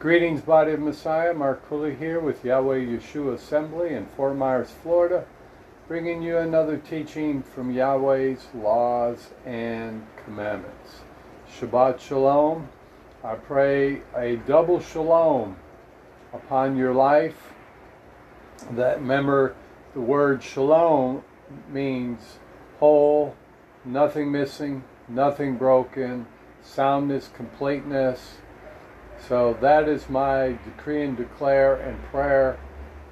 Greetings, Body of Messiah. Mark Cooley here with Yahweh Yeshua Assembly in Fort Myers, Florida, bringing you another teaching from Yahweh's laws and commandments. Shabbat Shalom. I pray a double shalom upon your life. That remember the word shalom means whole, nothing missing, nothing broken, soundness, completeness so that is my decree and declare and prayer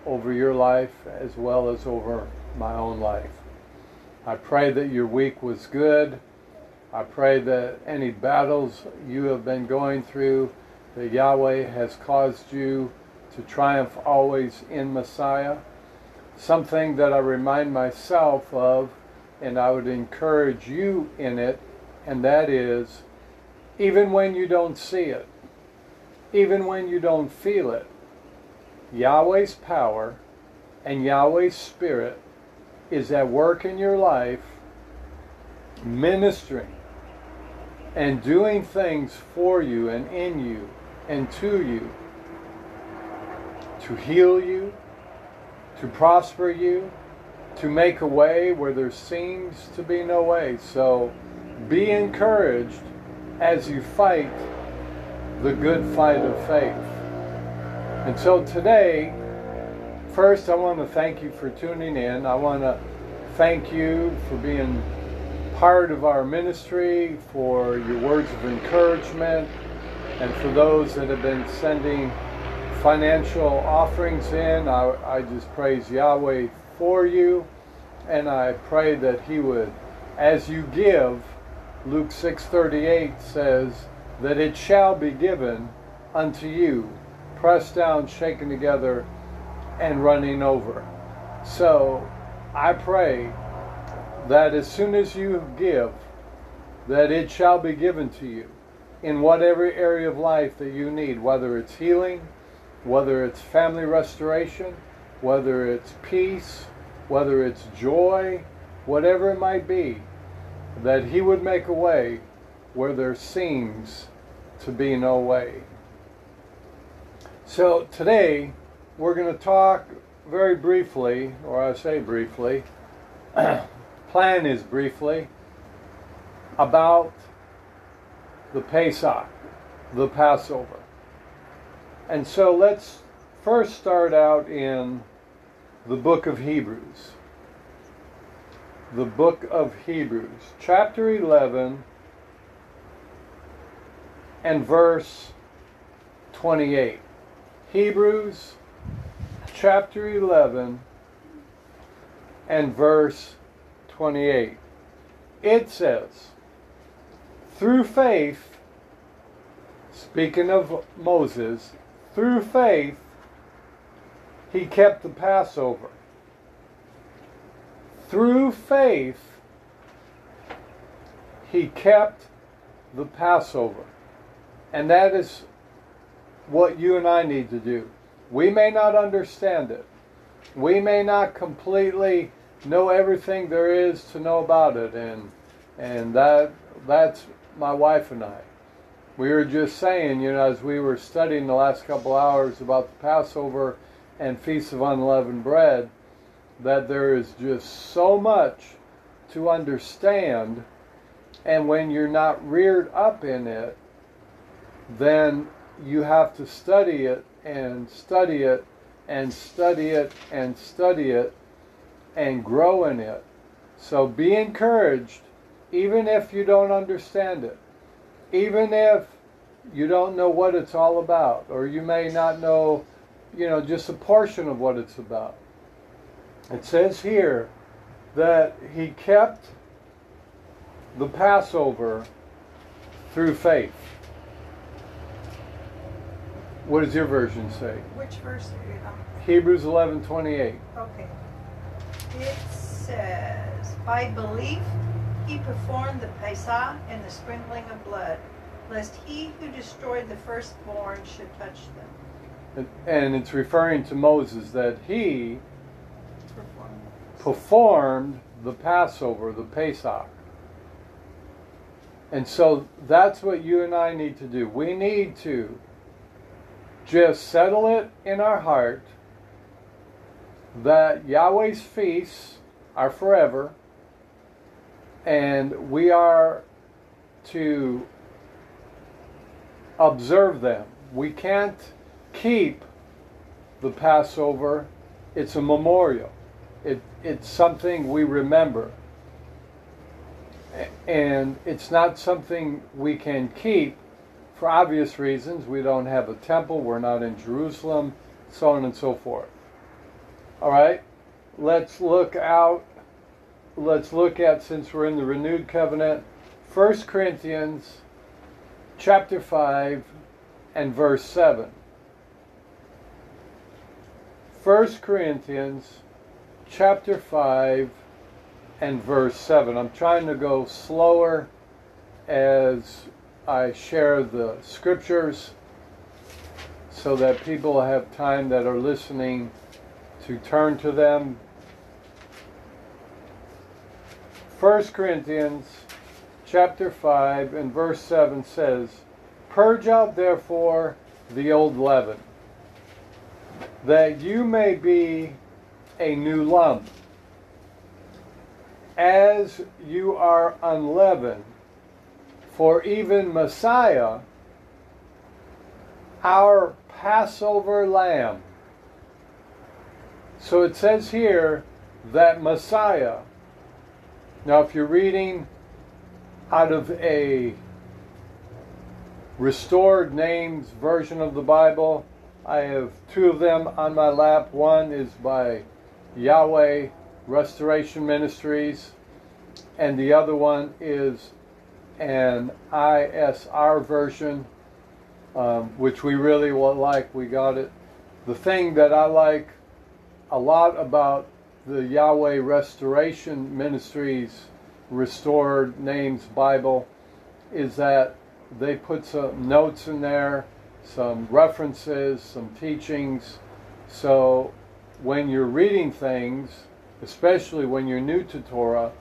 over your life as well as over my own life. I pray that your week was good. I pray that any battles you have been going through, that Yahweh has caused you to triumph always in Messiah. Something that I remind myself of, and I would encourage you in it, and that is even when you don't see it, even when you don't feel it, Yahweh's power and Yahweh's Spirit is at work in your life, ministering and doing things for you and in you and to you to heal you, to prosper you, to make a way where there seems to be no way. So be encouraged as you fight the good fight of faith. And so today, first, I want to thank you for tuning in. I want to thank you for being part of our ministry, for your words of encouragement, and for those that have been sending financial offerings in. I, I just praise Yahweh for you, and I pray that He would, as you give, Luke 6:38 says, that it shall be given unto you, pressed down, shaken together, and running over. So I pray that as soon as you give, that it shall be given to you in whatever area of life that you need, whether it's healing, whether it's family restoration, whether it's peace, whether it's joy, whatever it might be, that He would make a way where there seems to be no way. So today we're going to talk very briefly, or I say briefly, plan is briefly, about the Pesach, the Passover. And so let's first start out in the book of Hebrews. The book of Hebrews, chapter 11 and verse 28. Hebrews chapter 11 and verse 28. It says, through faith, speaking of Moses, through faith, he kept the Passover. Through faith, he kept the Passover. And that is what you and I need to do. We may not understand it. We may not completely know everything there is to know about it and and that that's my wife and I. We were just saying, you know, as we were studying the last couple hours about the Passover and Feast of Unleavened Bread, that there is just so much to understand, and when you're not reared up in it, then you have to study it and study it and study it and study it and grow in it. So be encouraged, even if you don't understand it, even if you don't know what it's all about, or you may not know, you know, just a portion of what it's about. It says here that he kept the Passover through faith. What does your version say? Which verse are you on? Hebrews 11 28. Okay. It says, By belief he performed the Pesach and the sprinkling of blood, lest he who destroyed the firstborn should touch them. And it's referring to Moses that he Performed. performed the Passover, the Pesach. And so that's what you and I need to do. We need to just settle it in our heart that Yahweh's feasts are forever and we are to observe them. We can't keep the Passover, it's a memorial. It, it's something we remember. And it's not something we can keep for obvious reasons. We don't have a temple, we're not in Jerusalem, so on and so forth. All right, let's look out. Let's look at, since we're in the renewed covenant, 1 Corinthians chapter 5 and verse 7. 1 Corinthians chapter 5 and verse 7. I'm trying to go slower as I share the scriptures so that people have time that are listening to turn to them. 1 Corinthians chapter 5 and verse 7 says, Purge out therefore the old leaven, that you may be a new lump, as you are unleavened. For even Messiah, our Passover lamb. So it says here that Messiah, now if you're reading out of a restored names version of the Bible, I have two of them on my lap. One is by Yahweh Restoration Ministries, and the other one is an ISR version, um, which we really like. We got it. The thing that I like a lot about the Yahweh Restoration Ministries Restored Names Bible is that they put some notes in there some references, some teachings. So when you're reading things, especially when you're new to Torah,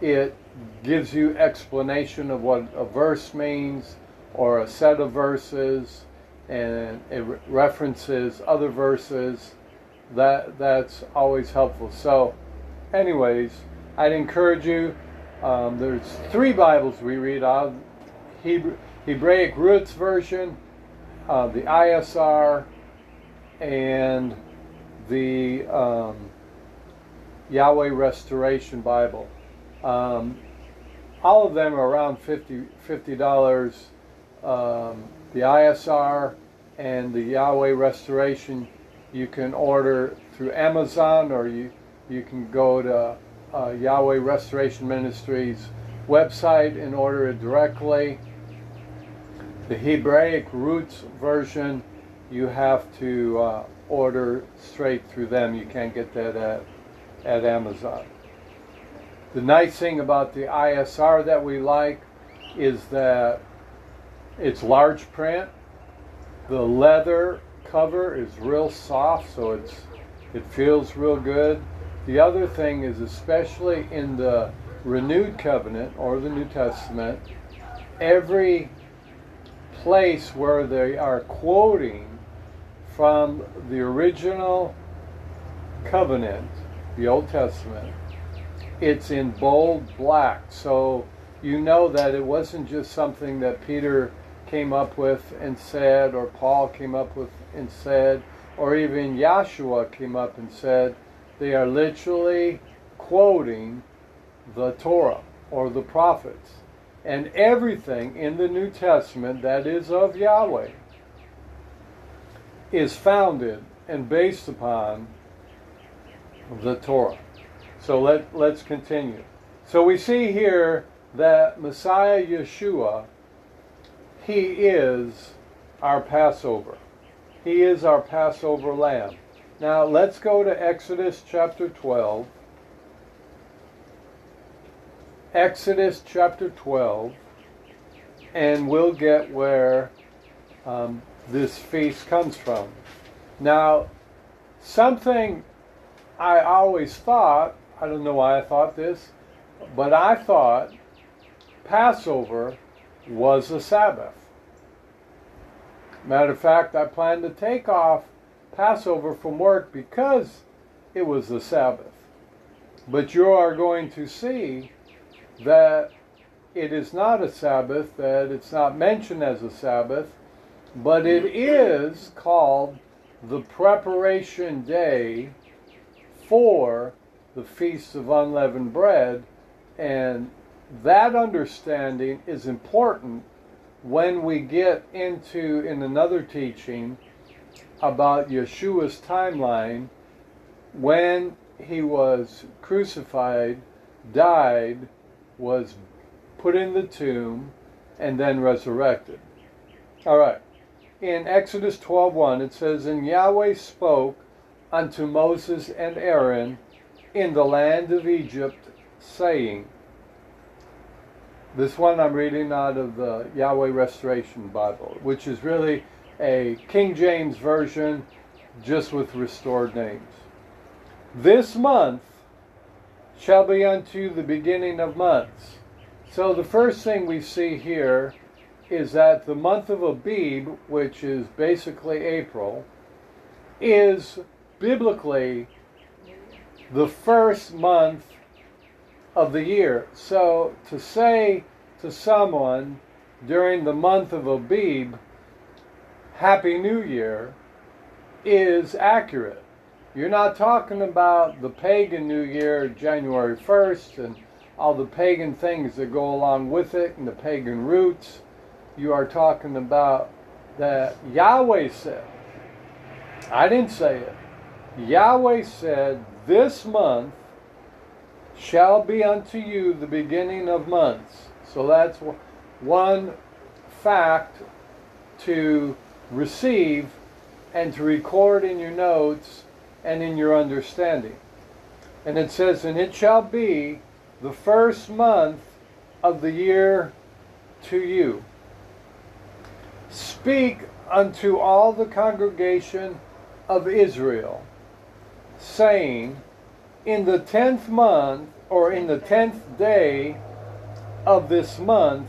it gives you explanation of what a verse means or a set of verses and it references other verses. That that's always helpful. So anyways i'd encourage you um, there's three bibles we read out. Hebrew, hebraic roots version uh, the ISR, and the um, Yahweh Restoration Bible. Um, all of them are around 50 dollars. Um, the ISR and the Yahweh Restoration you can order through Amazon or you you can go to uh, Yahweh Restoration Ministries website and order it directly. The Hebraic Roots version, you have to uh, order straight through them. You can't get that at, at Amazon. The nice thing about the ISR that we like is that it's large print. The leather cover is real soft, so it's it feels real good. The other thing is, especially in the renewed covenant or the New Testament, every place where they are quoting from the original covenant, the Old Testament, it's in bold black. So you know that it wasn't just something that Peter came up with and said, or Paul came up with and said, or even Yahshua came up and said. They are literally quoting the Torah or the prophets and everything in the New Testament that is of Yahweh is founded and based upon the Torah. So let, let's continue. So we see here that Messiah Yeshua, he is our Passover. He is our Passover lamb. Now let's go to Exodus chapter 12. Exodus chapter 12, and we'll get where um, this feast comes from. Now, something I always thought, I don't know why I thought this, but I thought Passover was a Sabbath. Matter of fact, I planned to take off Passover from work because it was the Sabbath. But you are going to see that it is not a Sabbath, that it's not mentioned as a Sabbath, but it is called the preparation day for the feasts of Unleavened Bread. And that understanding is important when we get into, in another teaching, about Yeshua's timeline when he was crucified, died, was put in the tomb, and then resurrected. All right. In Exodus 12:1 it says, "And Yahweh spoke unto Moses and Aaron in the land of Egypt, saying." This one I'm reading out of the Yahweh Restoration Bible, which is really a King James version just with restored names. This month shall be unto the beginning of months. So the first thing we see here is that the month of Abib, which is basically April, is biblically the first month of the year. So to say to someone during the month of Abib, Happy New Year, is accurate. You're not talking about the pagan New Year, January 1st, and all the pagan things that go along with it and the pagan roots. You are talking about that Yahweh said. I didn't say it. Yahweh said, This month shall be unto you the beginning of months. So that's one fact to receive and to record in your notes and in your understanding. And it says, And it shall be the first month of the year to you. Speak unto all the congregation of Israel, saying, In the tenth month, or in the tenth day of this month,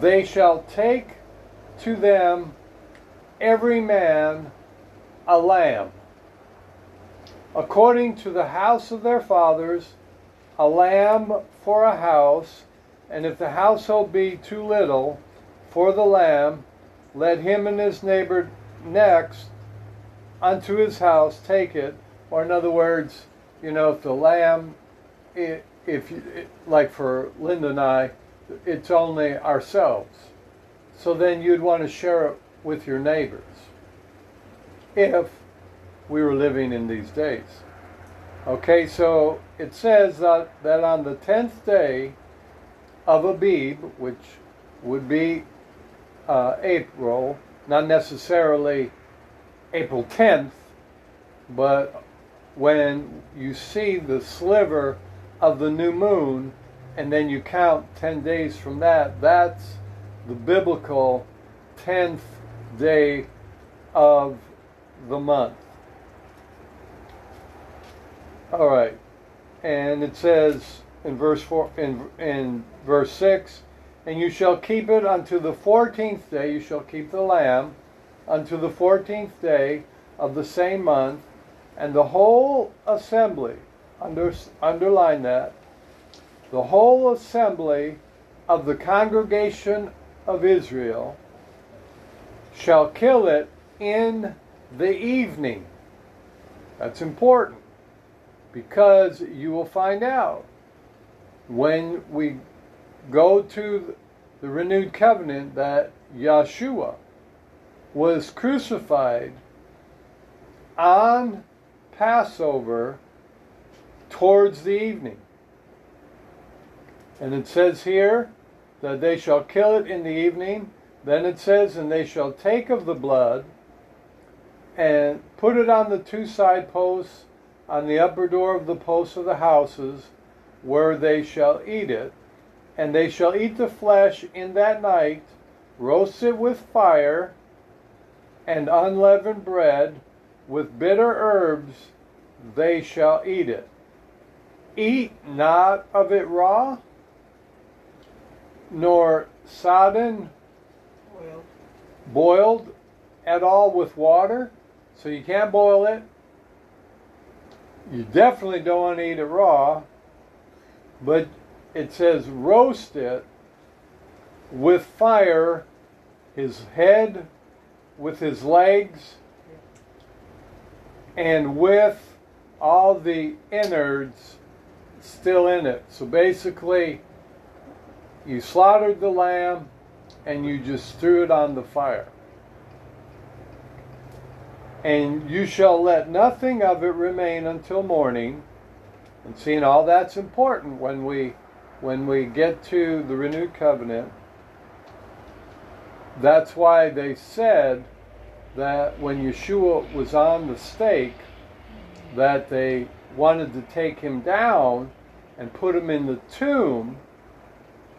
they shall take to them every man a lamb, according to the house of their fathers, a lamb for a house, and if the household be too little for the lamb, let him and his neighbor next unto his house take it. Or in other words, you know, if the lamb, if you, like for Linda and I, it's only ourselves. So then you'd want to share it with your neighbors if we were living in these days. Okay, so it says that, that on the 10th day of Abib, which would be uh, April, not necessarily April 10th, but when you see the sliver of the new moon and then you count 10 days from that, that's the biblical 10th day of the month. All right. And it says in verse 4 in in verse 6, and you shall keep it unto the 14th day, you shall keep the lamb unto the 14th day of the same month, and the whole assembly under, underline that the whole assembly of the congregation of Israel shall kill it in the evening. That's important because you will find out when we go to the renewed covenant that Yeshua was crucified on Passover towards the evening. And it says here that they shall kill it in the evening then it says, And they shall take of the blood and put it on the two side posts on the upper door of the posts of the houses, where they shall eat it. And they shall eat the flesh in that night, roast it with fire and unleavened bread, with bitter herbs they shall eat it. Eat not of it raw, nor sodden boiled at all with water, so you can't boil it. You definitely don't want to eat it raw, but it says roast it with fire, his head with his legs, and with all the innards still in it. So basically, you slaughtered the lamb and you just threw it on the fire. And you shall let nothing of it remain until morning. And seeing all that's important when we when we get to the renewed covenant. That's why they said that when Yeshua was on the stake, that they wanted to take him down and put him in the tomb,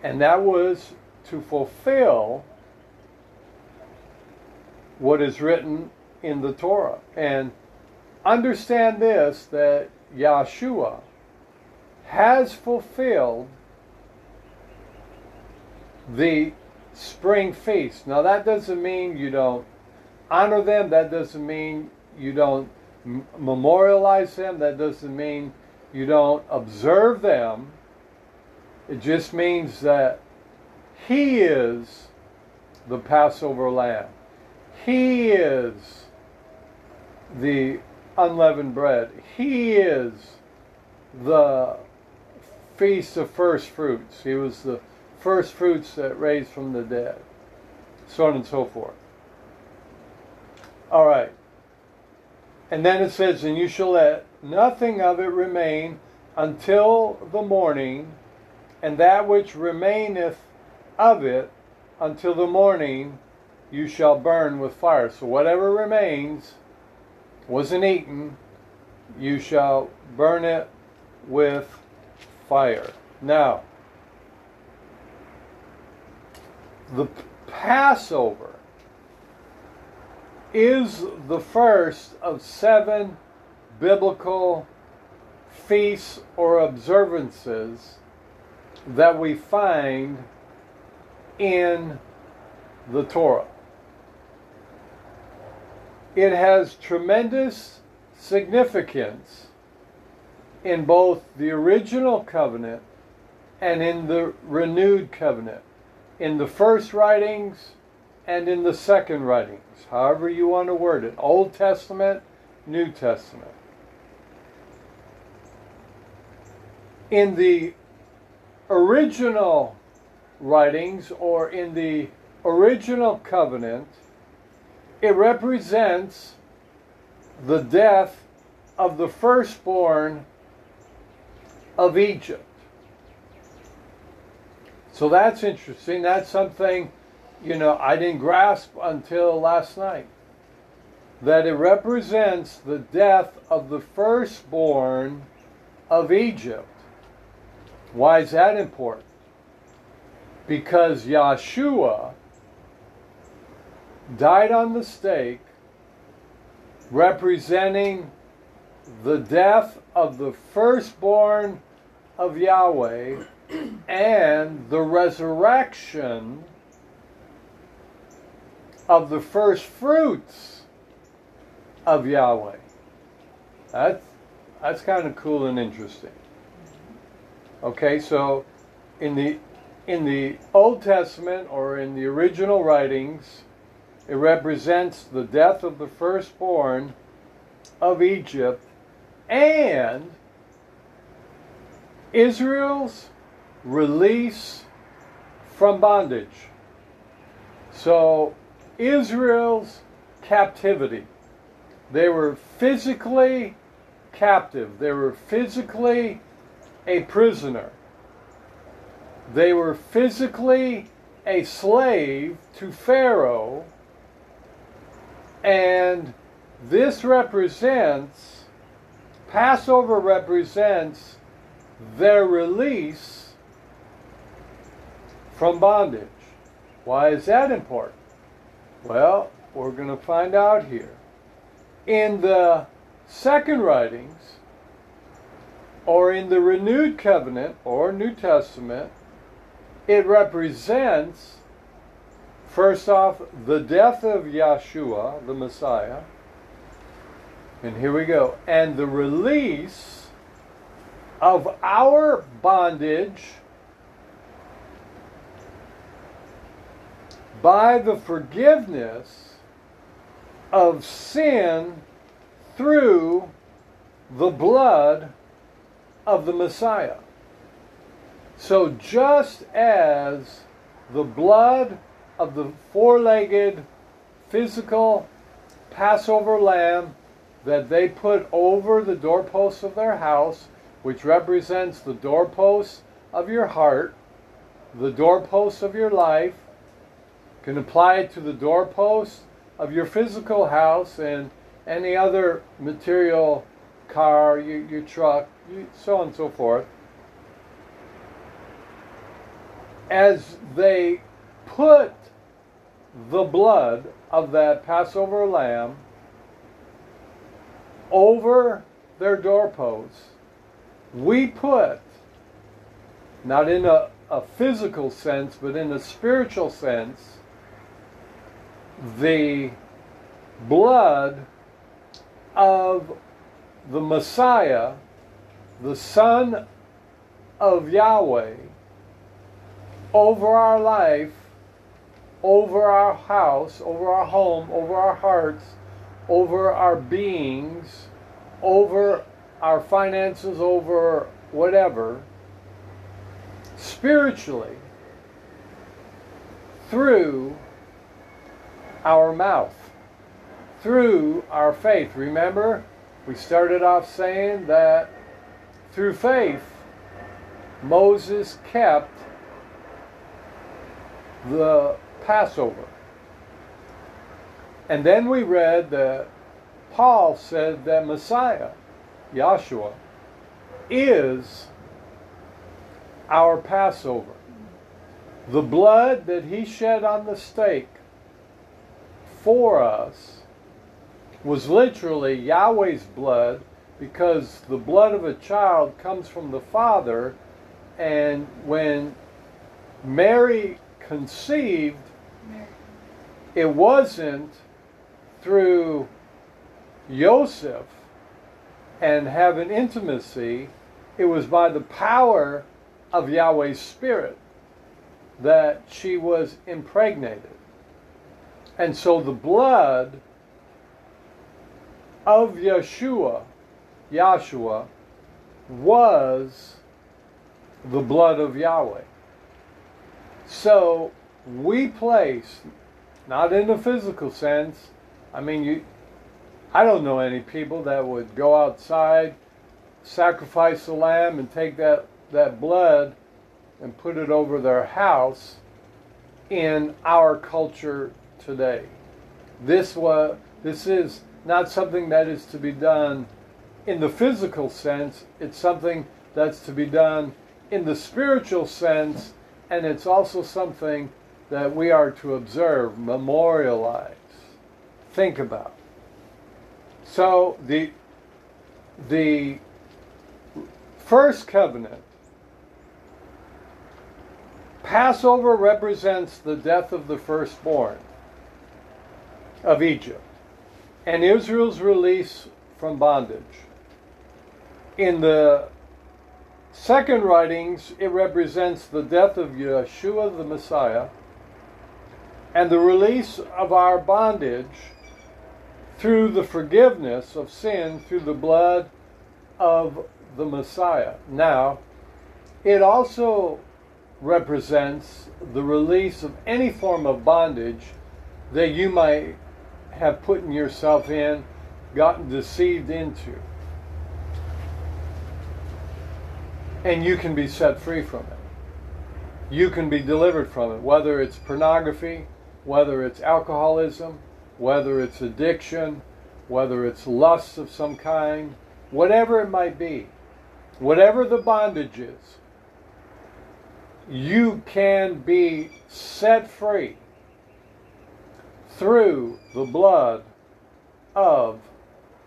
and that was to fulfill what is written in the Torah. And understand this that Yeshua has fulfilled the spring feast. Now, that doesn't mean you don't honor them, that doesn't mean you don't memorialize them, that doesn't mean you don't observe them. It just means that He is the Passover lamb. He is the unleavened bread. He is the feast of first fruits. He was the first fruits that raised from the dead. So on and so forth. All right. And then it says, And you shall let nothing of it remain until the morning, and that which remaineth of it until the morning you shall burn with fire. So whatever remains wasn't eaten, you shall burn it with fire. Now, the Passover is the first of seven biblical feasts or observances that we find in the Torah. It has tremendous significance in both the original covenant and in the renewed covenant, in the first writings and in the second writings, however you want to word it Old Testament, New Testament. In the original writings or in the original covenant, it represents the death of the firstborn of Egypt. So that's interesting. That's something, you know, I didn't grasp until last night. That it represents the death of the firstborn of Egypt. Why is that important? Because Yeshua died on the stake representing the death of the firstborn of Yahweh and the resurrection of the first fruits of Yahweh. That's that's kind of cool and interesting. Okay, so in the in the Old Testament or in the original writings, it represents the death of the firstborn of Egypt and Israel's release from bondage. So, Israel's captivity. They were physically captive, they were physically a prisoner, they were physically a slave to Pharaoh, and this represents, Passover represents their release from bondage. Why is that important? Well, we're going to find out here. In the second writings, or in the renewed covenant or New Testament, it represents First off, the death of Yeshua, the Messiah. And here we go. And the release of our bondage by the forgiveness of sin through the blood of the Messiah. So just as the blood of the four legged physical Passover lamb that they put over the doorposts of their house, which represents the doorposts of your heart, the doorposts of your life, can apply it to the doorpost of your physical house and any other material car, your, your truck, so on and so forth. As they put the blood of that Passover lamb over their doorposts, we put, not in a, a physical sense, but in a spiritual sense, the blood of the Messiah, the Son of Yahweh, over our life over our house, over our home, over our hearts, over our beings, over our finances, over whatever, spiritually, through our mouth, through our faith. Remember, we started off saying that through faith, Moses kept the Passover. And then we read that Paul said that Messiah, Yahshua, is our Passover. The blood that he shed on the stake for us was literally Yahweh's blood because the blood of a child comes from the Father. And when Mary conceived, it wasn't through Joseph and having intimacy, it was by the power of Yahweh's Spirit that she was impregnated. And so the blood of Yeshua, Yahshua, was the blood of Yahweh. So we place not in the physical sense. I mean, you. I don't know any people that would go outside, sacrifice a lamb, and take that that blood and put it over their house. In our culture today, this was this is not something that is to be done in the physical sense. It's something that's to be done in the spiritual sense, and it's also something that we are to observe, memorialize, think about. So the the first covenant Passover represents the death of the firstborn of Egypt and Israel's release from bondage. In the second writings, it represents the death of Yeshua the Messiah and the release of our bondage through the forgiveness of sin through the blood of the Messiah. Now, it also represents the release of any form of bondage that you might have put yourself in, gotten deceived into. And you can be set free from it. You can be delivered from it, whether it's pornography, whether it's alcoholism, whether it's addiction, whether it's lust of some kind, whatever it might be, whatever the bondage is, you can be set free through the blood of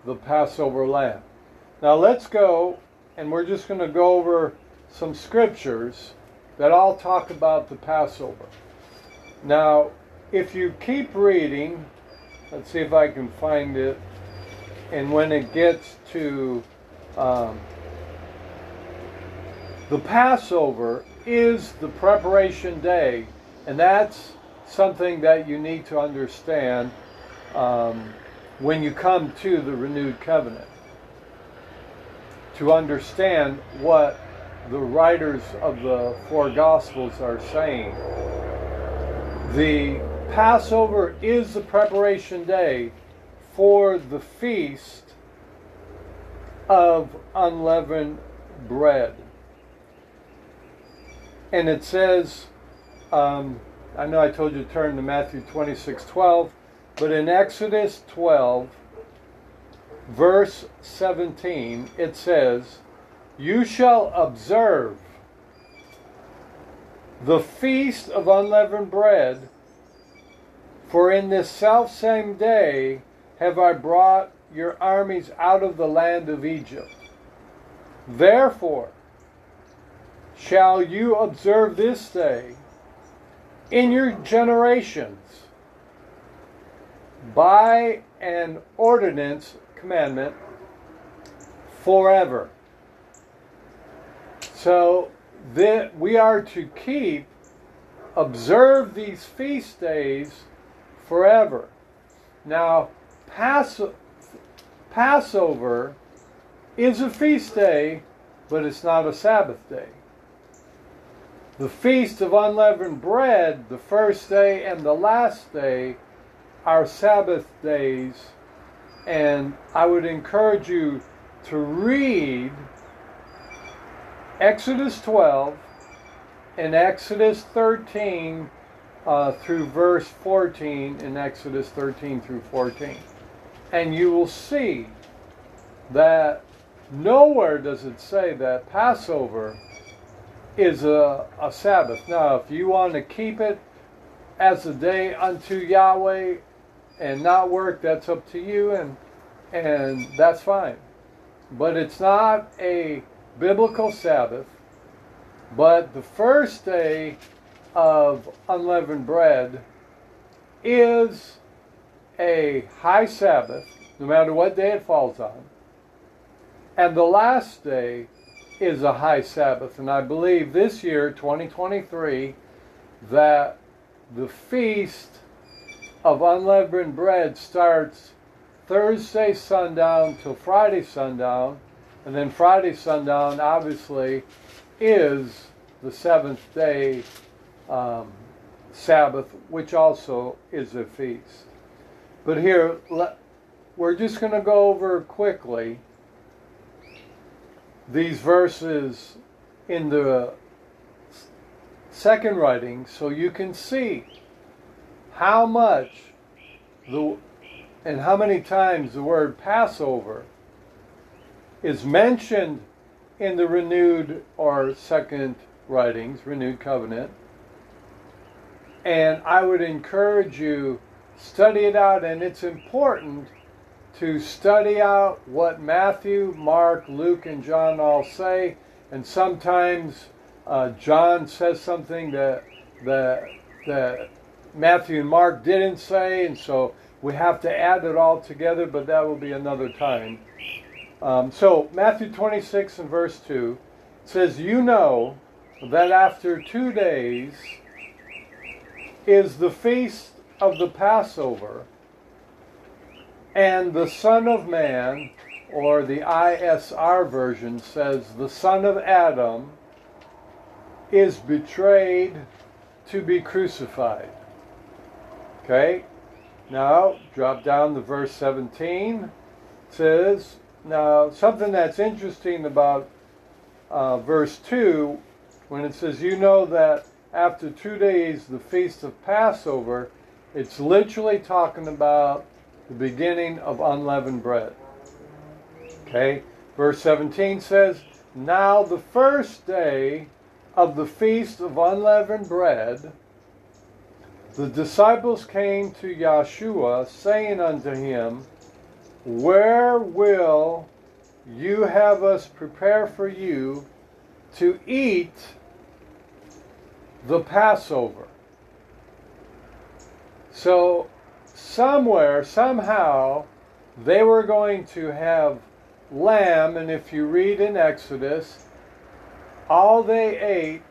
the Passover lamb. Now let's go, and we're just going to go over some scriptures that all talk about the Passover. Now, if you keep reading, let's see if I can find it. And when it gets to um, the Passover is the preparation day, and that's something that you need to understand um, when you come to the renewed covenant. To understand what the writers of the four Gospels are saying. The Passover is the preparation day for the feast of unleavened bread. And it says, um, I know I told you to turn to Matthew 26 12, but in Exodus 12, verse 17, it says, You shall observe the feast of unleavened bread, for in this self same day have I brought your armies out of the land of Egypt. Therefore, shall you observe this day in your generations by an ordinance commandment forever. So that we are to keep, observe these feast days forever. Now, Pass- Passover is a feast day, but it's not a Sabbath day. The feast of unleavened bread, the first day and the last day, are Sabbath days, and I would encourage you to read Exodus 12 and Exodus 13 uh, through verse 14 in Exodus 13 through 14. And you will see that nowhere does it say that Passover is a, a Sabbath. Now, if you want to keep it as a day unto Yahweh and not work, that's up to you, and and that's fine. But it's not a biblical Sabbath. But the first day of unleavened bread is a high Sabbath, no matter what day it falls on. And the last day is a high Sabbath. And I believe this year, 2023, that the feast of unleavened bread starts Thursday sundown till Friday sundown. And then Friday sundown, obviously, is the seventh day um, Sabbath, which also is a feast. But here, we're just going to go over quickly these verses in the second writing so you can see how much the and how many times the word Passover is mentioned in the renewed or second writings, renewed covenant. And I would encourage you study it out and it's important to study out what Matthew, Mark, Luke, and John all say, and sometimes uh, John says something that that that Matthew and Mark didn't say, and so we have to add it all together. But that will be another time. Um, so Matthew 26 and verse 2 says, "You know that after two days is the feast of the Passover." And the Son of Man, or the ISR version says, the Son of Adam is betrayed to be crucified. Okay? Now, drop down to verse 17. It says, now, something that's interesting about uh, verse 2, when it says, You know that after two days, the feast of Passover, it's literally talking about the beginning of unleavened bread. Okay? Verse 17 says, Now the first day of the feast of unleavened bread, the disciples came to Yeshua, saying unto him, Where will you have us prepare for you to eat the Passover? So, somewhere, somehow, they were going to have lamb, and if you read in Exodus, all they ate,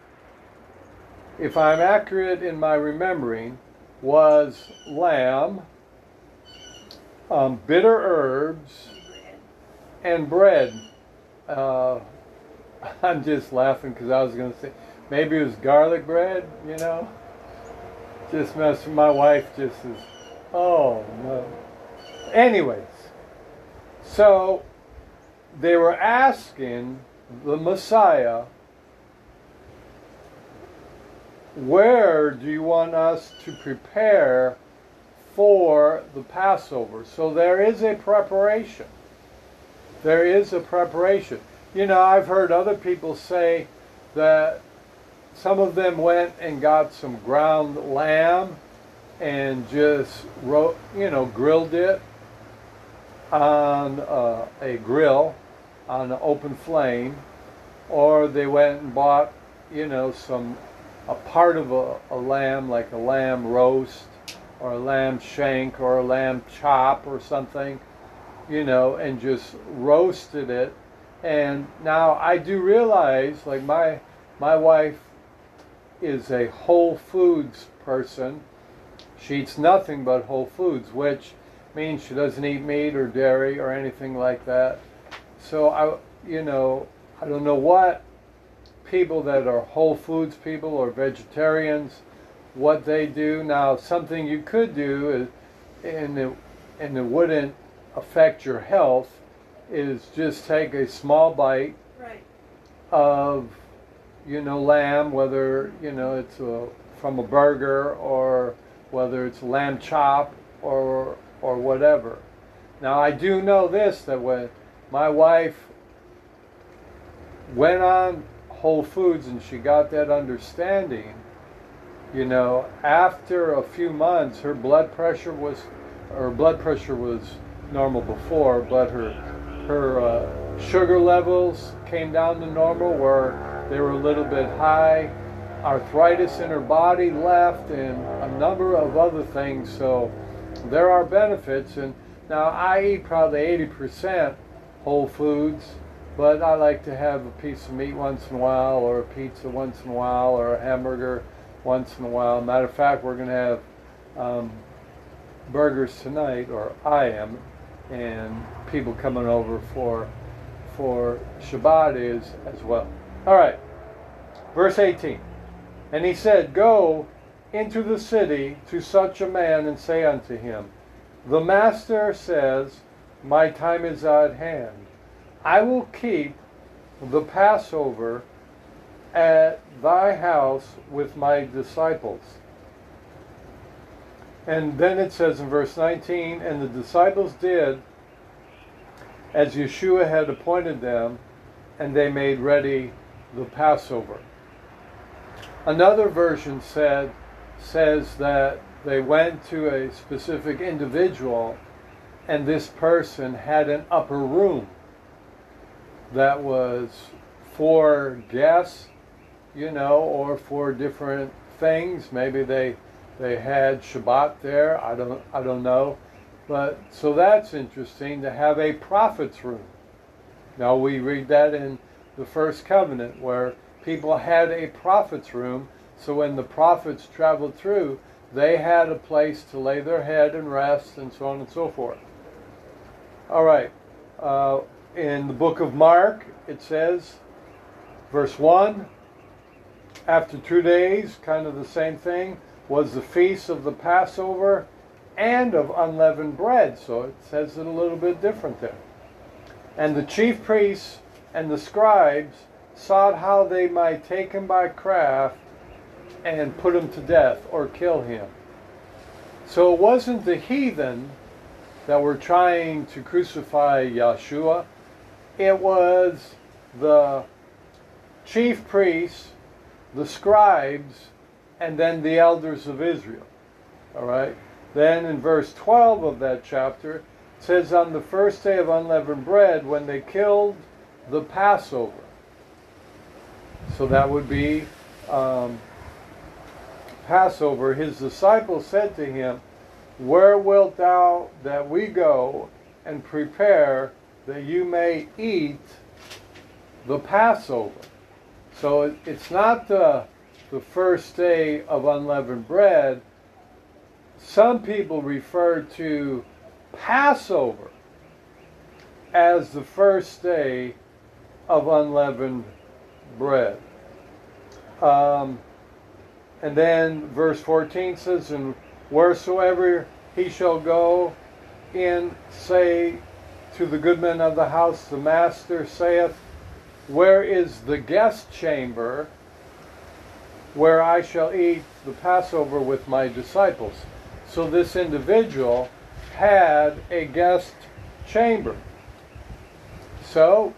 if I'm accurate in my remembering, was lamb, um, bitter herbs, and bread. Uh, I'm just laughing because I was going to say maybe it was garlic bread, you know. Just messing. My wife just is, oh no. Anyways, so they were asking the Messiah, where do you want us to prepare for the Passover? So there is a preparation. There is a preparation. You know, I've heard other people say that some of them went and got some ground lamb and just wrote, you know, grilled it on uh, a grill on an open flame, or they went and bought, you know, some a part of a, a lamb, like a lamb roast, or a lamb shank, or a lamb chop, or something, you know, and just roasted it. And now I do realize, like my my wife is a whole foods person. She eats nothing but whole foods, which means she doesn't eat meat or dairy or anything like that. So I, you know, I don't know what people that are whole foods people or vegetarians, what they do. Now, something you could do is, and it, and it wouldn't affect your health, is just take a small bite Right. of, you know, lamb, whether you know it's a, from a burger or whether it's lamb chop or or whatever. Now I do know this that when my wife went on Whole Foods and she got that understanding, you know, after a few months her blood pressure was her blood pressure was normal before, but her her uh, sugar levels came down to normal where they were a little bit high. Arthritis in her body left, and a number of other things. So there are benefits. And now I eat probably 80% whole foods, but I like to have a piece of meat once in a while, or a pizza once in a while, or a hamburger once in a while. Matter of fact, we're going to have um, burgers tonight, or I am, and people coming over for for Shabbat is as well. All right, verse 18. And he said, Go into the city to such a man and say unto him, The master says, My time is at hand. I will keep the Passover at thy house with my disciples. And then it says in verse 19, And the disciples did as Yeshua had appointed them, and they made ready the Passover. Another version said says that they went to a specific individual and this person had an upper room that was for guests, you know, or for different things. Maybe they they had Shabbat there. I don't I don't know. But so that's interesting to have a prophet's room. Now we read that in the first covenant where people had a prophet's room. So when the prophets traveled through, they had a place to lay their head and rest and so on and so forth. All right. Uh, in the book of Mark, it says, verse 1 After two days, kind of the same thing, was the feast of the Passover and of unleavened bread. So it says it a little bit different there. And the chief priests and the scribes sought how they might take him by craft and put him to death or kill him. So it wasn't the heathen that were trying to crucify Yeshua, it was the chief priests, the scribes, and then the elders of Israel. All right? Then in verse 12 of that chapter, it says, On the first day of unleavened bread, when they killed the Passover. So that would be um, Passover. His disciples said to him, Where wilt thou that we go and prepare that you may eat the Passover? So it, it's not the, the first day of unleavened bread. Some people refer to Passover as the first day of unleavened bread. Um, and then verse 14 says, And wheresoever he shall go in, say to the goodman of the house, the master saith, Where is the guest chamber where I shall eat the Passover with my disciples? So this individual had a guest chamber. So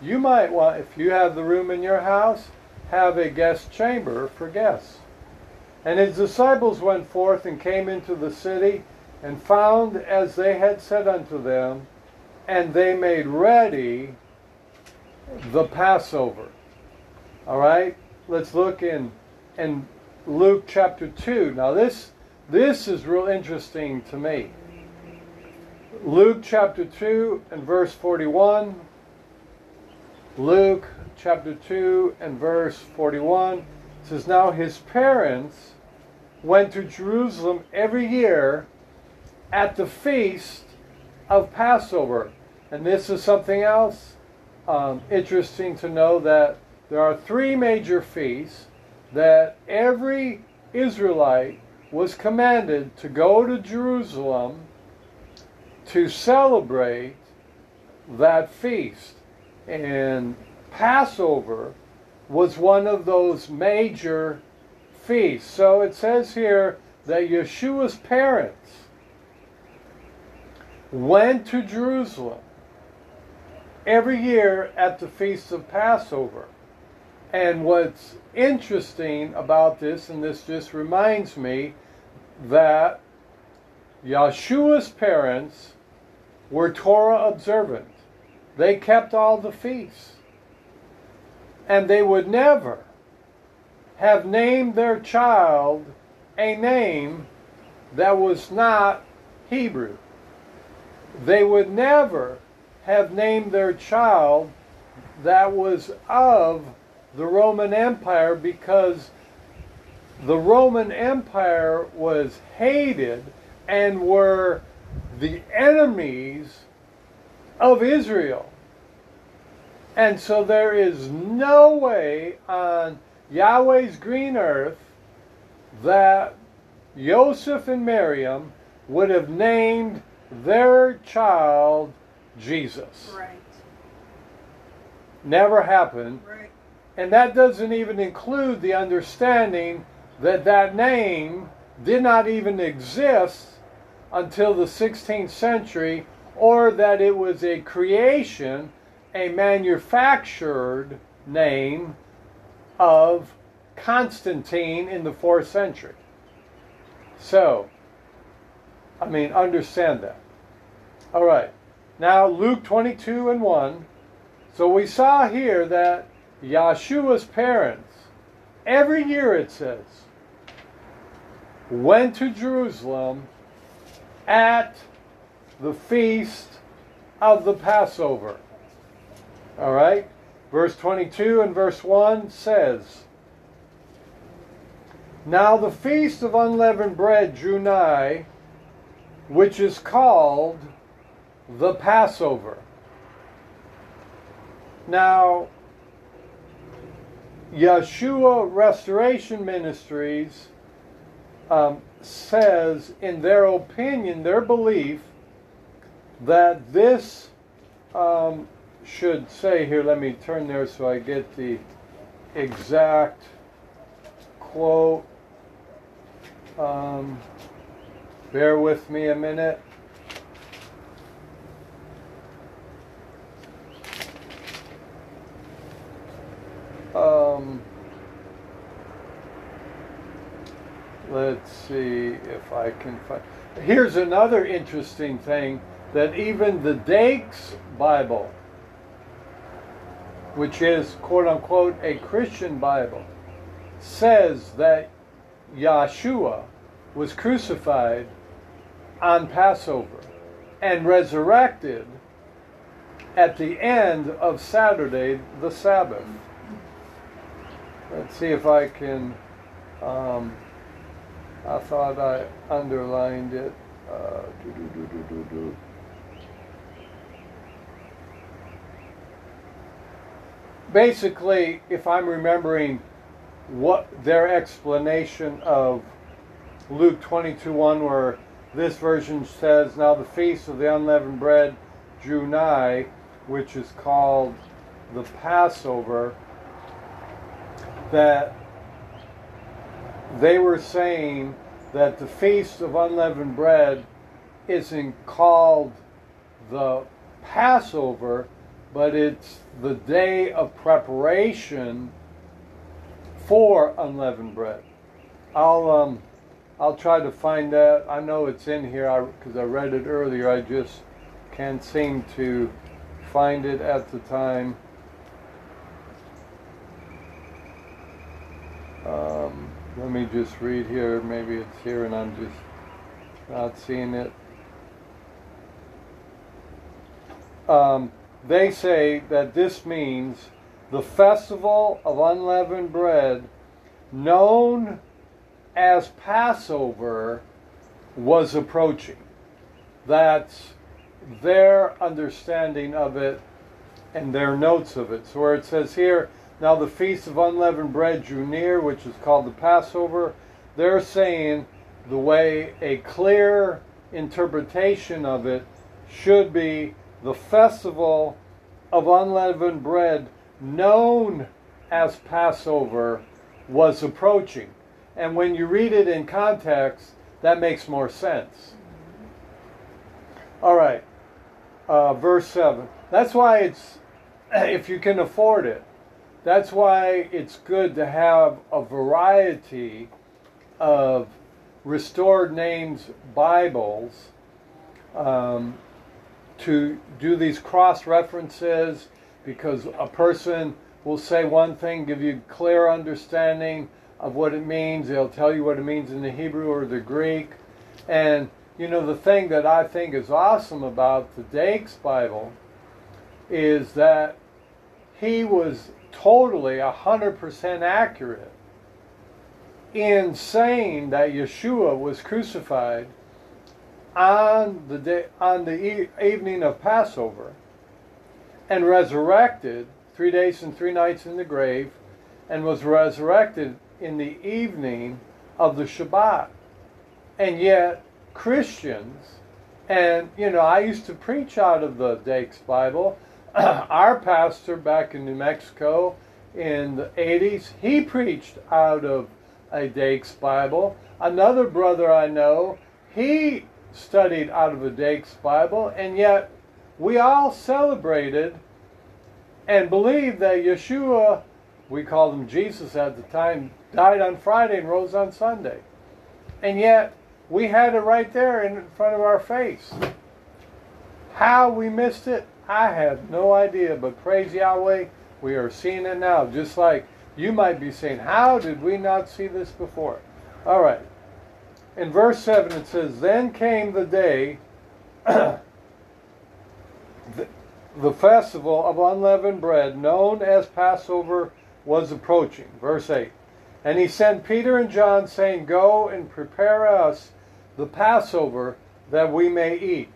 you might want, if you have the room in your house, have a guest chamber for guests. And his disciples went forth and came into the city and found as they had said unto them, and they made ready the Passover. All right, let's look in in Luke chapter two. Now this this is real interesting to me. Luke chapter two and verse forty-one. Luke chapter 2 and verse 41 says, Now his parents went to Jerusalem every year at the feast of Passover. And this is something else um, interesting to know that there are three major feasts that every Israelite was commanded to go to Jerusalem to celebrate that feast. And Passover was one of those major feasts. So it says here that Yeshua's parents went to Jerusalem every year at the Feast of Passover. And what's interesting about this, and this just reminds me that Yeshua's parents were Torah observant. They kept all the feasts. And they would never have named their child a name that was not Hebrew. They would never have named their child that was of the Roman Empire because the Roman Empire was hated and were the enemies of Israel. And so there is no way on Yahweh's green earth that Joseph and Miriam would have named their child Jesus. Right. Never happened. Right. And that doesn't even include the understanding that that name did not even exist until the 16th century or that it was a creation, a manufactured name of Constantine in the fourth century. So, I mean, understand that. All right. Now, Luke 22 and 1. So we saw here that Yeshua's parents, every year it says, went to Jerusalem at the feast of the Passover. All right? Verse 22 and verse 1 says, Now the feast of unleavened bread drew nigh, which is called the Passover. Now, Yeshua Restoration Ministries um, says, in their opinion, their belief, that this um, should say here, let me turn there so I get the exact quote. Um, bear with me a minute. Um, let's see if I can find. Here's another interesting thing that even the Dake's Bible, which is quote unquote a Christian Bible, says that Yeshua was crucified on Passover and resurrected at the end of Saturday, the Sabbath. Let's see if I can. Um, I thought I underlined it. Uh, Basically, if I'm remembering what their explanation of Luke 22 1, where this version says, Now the feast of the unleavened bread drew nigh, which is called the Passover, that they were saying that the feast of unleavened bread isn't called the Passover, but it's the day of preparation for unleavened bread. I'll um, I'll try to find that. I know it's in here because I, I read it earlier. I just can't seem to find it at the time. Um, let me just read here. Maybe it's here and I'm just not seeing it. Um, they say that this means the festival of unleavened bread, known as Passover, was approaching. That's their understanding of it and their notes of it. So, where it says here, now the feast of unleavened bread drew near, which is called the Passover, they're saying the way a clear interpretation of it should be the festival of unleavened bread known as Passover was approaching. And when you read it in context, that makes more sense. All right, uh, verse 7. That's why it's, if you can afford it, that's why it's good to have a variety of restored names Bibles um, to do these cross references because a person will say one thing, give you clear understanding of what it means. They'll tell you what it means in the Hebrew or the Greek. And, you know, the thing that I think is awesome about the Dake's Bible is that he was totally 100% accurate in saying that Yeshua was crucified on the day, on the e- evening of Passover and resurrected three days and three nights in the grave and was resurrected in the evening of the Shabbat. And yet, Christians, and you know, I used to preach out of the Dake's Bible. Our pastor back in New Mexico in the 80s, he preached out of a Dake's Bible. Another brother I know, he studied out of a Dake's Bible, and yet we all celebrated and believed that Yeshua, we called him Jesus at the time, died on Friday and rose on Sunday. And yet we had it right there in front of our face. How we missed it, I have no idea, but praise Yahweh, we are seeing it now, just like you might be saying, How did we not see this before? All right in verse 7 it says, Then came the day, the, the festival of unleavened bread, known as Passover, was approaching. Verse 8. And he sent Peter and John, saying, Go and prepare us the Passover that we may eat.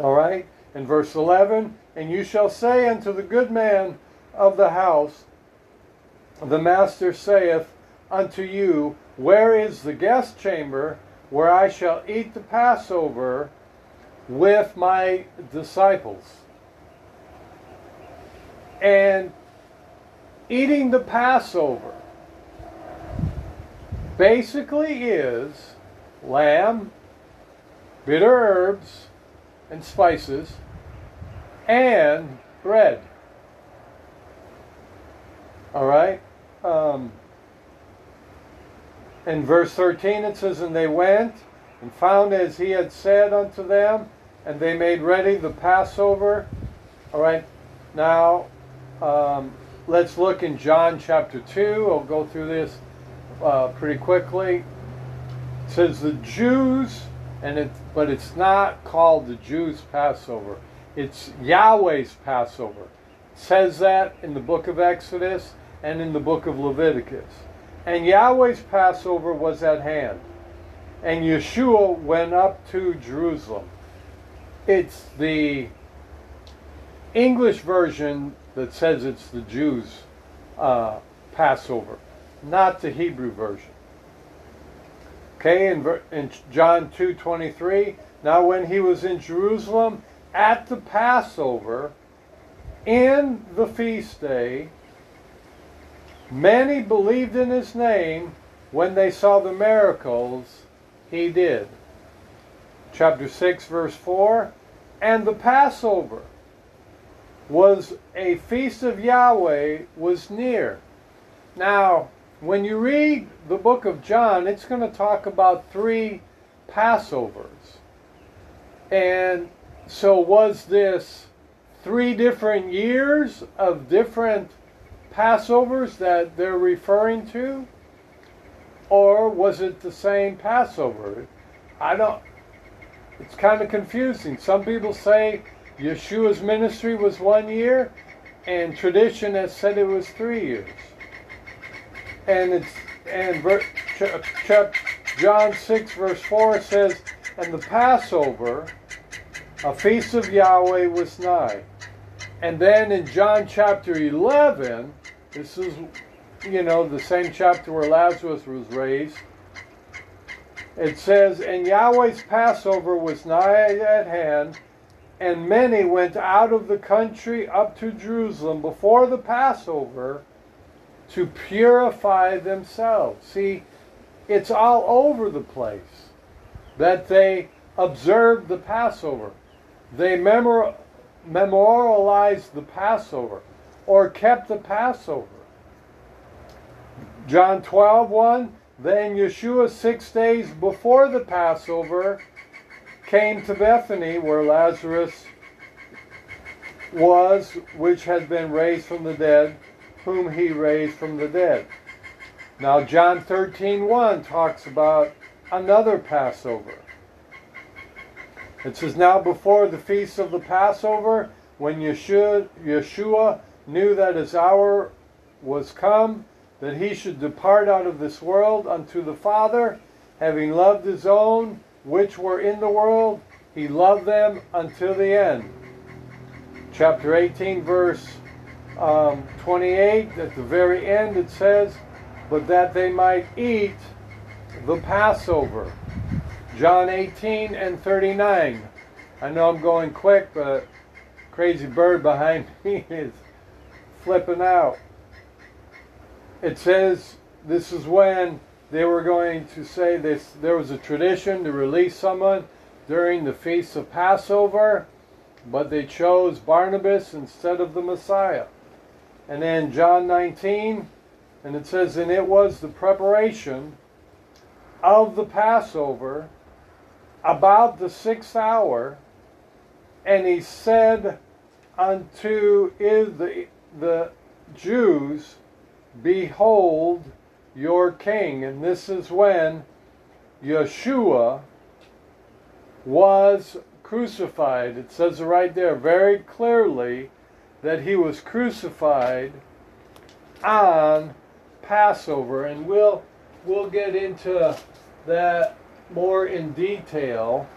All right? In verse 11, And you shall say unto the good man of the house, The master saith unto you, where is the guest chamber where I shall eat the Passover with my disciples? And eating the Passover basically is lamb, bitter herbs, and spices, and bread. All right? Um, in verse 13 it says, And they went and found as he had said unto them, and they made ready the Passover. All right, now um, let's look in John chapter 2. I'll go through this uh, pretty quickly. It says, The Jews and it but it's not called the Jews' Passover. It's Yahweh's Passover. It says that in the book of Exodus and in the book of Leviticus. And Yahweh's Passover was at hand. And Yeshua went up to Jerusalem. It's the English version that says it's the Jews' uh, Passover, not the Hebrew version. Okay, in, in John 2:23, now when he was in Jerusalem at the Passover, in the feast day, many believed in his name when they saw the miracles he did. Chapter 6, verse 4, and the Passover was a feast of Yahweh was near. Now, when you read the book of John, it's going to talk about three Passovers. And so, was this three different years of different Passovers that they're referring to? Or was it the same Passover? I don't, it's kind of confusing. Some people say Yeshua's ministry was one year, and tradition has said it was three years and it's and ver, John 6 verse 4 says, and the Passover, a feast of Yahweh was nigh. And then in John chapter 11, this is, you know, the same chapter where Lazarus was raised. It says, And Yahweh's Passover was nigh at hand, and many went out of the country up to Jerusalem before the Passover to purify themselves. See, it's all over the place that they observed the Passover. They memor- memorialized the Passover or kept the Passover. John 12, 1, then Yeshua, six days before the Passover, came to Bethany where Lazarus was, which had been raised from the dead whom he raised from the dead. Now John 13:1 talks about another Passover. It says, Now before the feast of the Passover, when Yeshua, Yeshua knew that his hour was come, that he should depart out of this world unto the Father, having loved his own which were in the world, he loved them until the end. Chapter 18, verse um, 28, at the very end, it says, but that they might eat the Passover. John 18 and 39. I know I'm going quick, but crazy bird behind me is flipping out. It says this is when they were going to say this there was a tradition to release someone during the feast of Passover, but they chose Barnabas instead of the Messiah. And then John 19, and it says, And it was the preparation of the Passover about the sixth hour, and he said unto is the, the Jews, Behold your king. And this is when Yeshua was crucified. It says right there very clearly that he was crucified on Passover, and we'll we'll get into that more in detail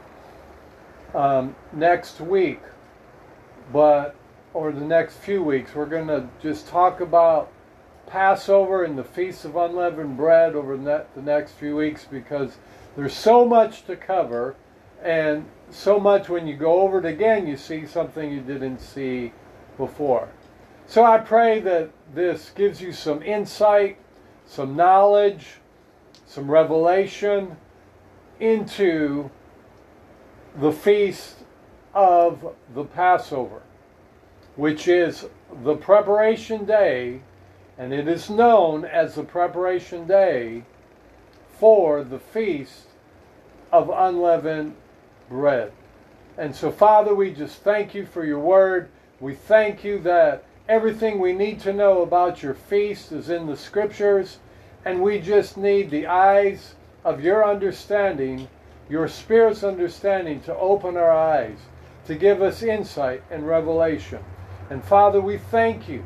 um, next week. But over the next few weeks, we're going to just talk about Passover and the Feast of Unleavened Bread over the next few weeks because there's so much to cover, and so much when you go over it again, you see something you didn't see before. So I pray that this gives you some insight, some knowledge, some revelation into the feast of the Passover, which is the preparation day, and it is known as the preparation day for the feast of unleavened bread. And so, Father, we just thank you for your word. We thank you that everything we need to know about your feast is in the scriptures, and we just need the eyes of your understanding your Spirit's understanding to open our eyes, to give us insight and revelation. And Father, we thank you.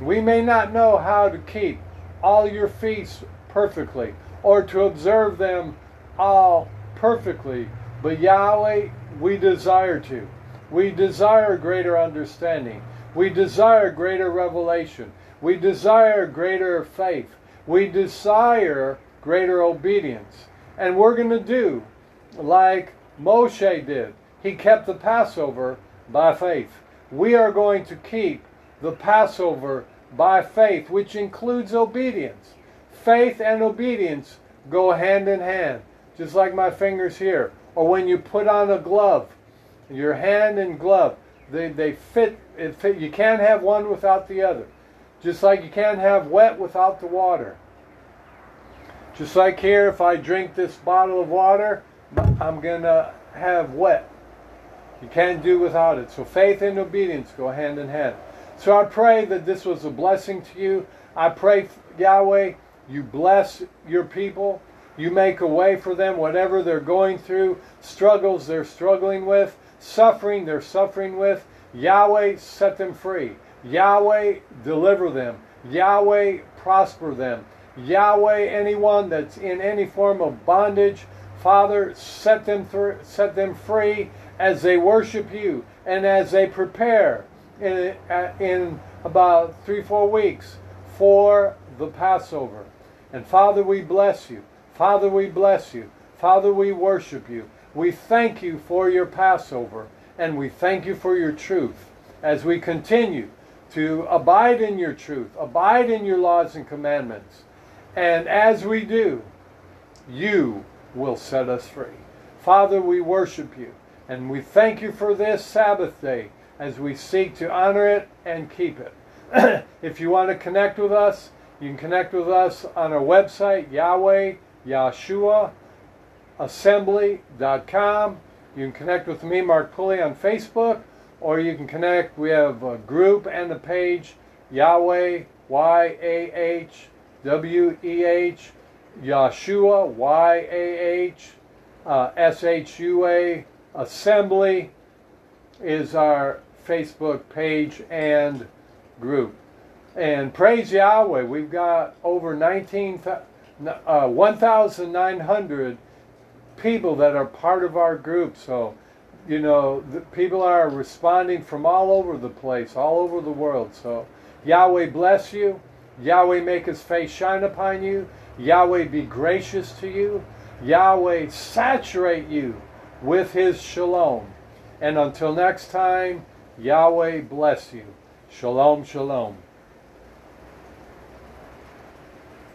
We may not know how to keep all your feasts perfectly or to observe them all perfectly, but Yahweh, we desire to. We desire greater understanding. We desire greater revelation. We desire greater faith. We desire greater obedience. And we're going to do like Moshe did. He kept the Passover by faith. We are going to keep the Passover by faith, which includes obedience. Faith and obedience go hand in hand, just like my fingers here. Or when you put on a glove, your hand and glove, they, they fit, it fit. You can't have one without the other. Just like you can't have wet without the water. Just like here, if I drink this bottle of water, I'm going to have wet. You can't do without it. So faith and obedience go hand in hand. So I pray that this was a blessing to you. I pray, Yahweh, you bless your people. You make a way for them, whatever they're going through, struggles they're struggling with, suffering they're suffering with. Yahweh, set them free. Yahweh, deliver them. Yahweh, prosper them. Yahweh, anyone that's in any form of bondage, Father, set them, th- set them free as they worship you and as they prepare in, uh, in about three, four weeks for the Passover. And Father, we bless you. Father, we bless you. Father, we worship you. We thank you for your Passover, and we thank you for your truth as we continue to abide in your truth, abide in your laws and commandments. And as we do, you will set us free. Father, we worship you, and we thank you for this Sabbath day as we seek to honor it and keep it. if you want to connect with us, you can connect with us on our website, Yahweh Yahshua Assembly.com. You can connect with me, Mark Pulley, on Facebook, or you can connect. We have a group and a page, Yahweh, Y A H W E H, Yahshua, Y A H uh, S H U A, Assembly is our Facebook page and group. And praise Yahweh, we've got over 19, uh, 1,900 people that are part of our group. So, you know, people are responding from all over the place, all over the world. So, Yahweh bless you. Yahweh make his face shine upon you. Yahweh be gracious to you. Yahweh saturate you with his shalom. And until next time, Yahweh bless you. Shalom, shalom.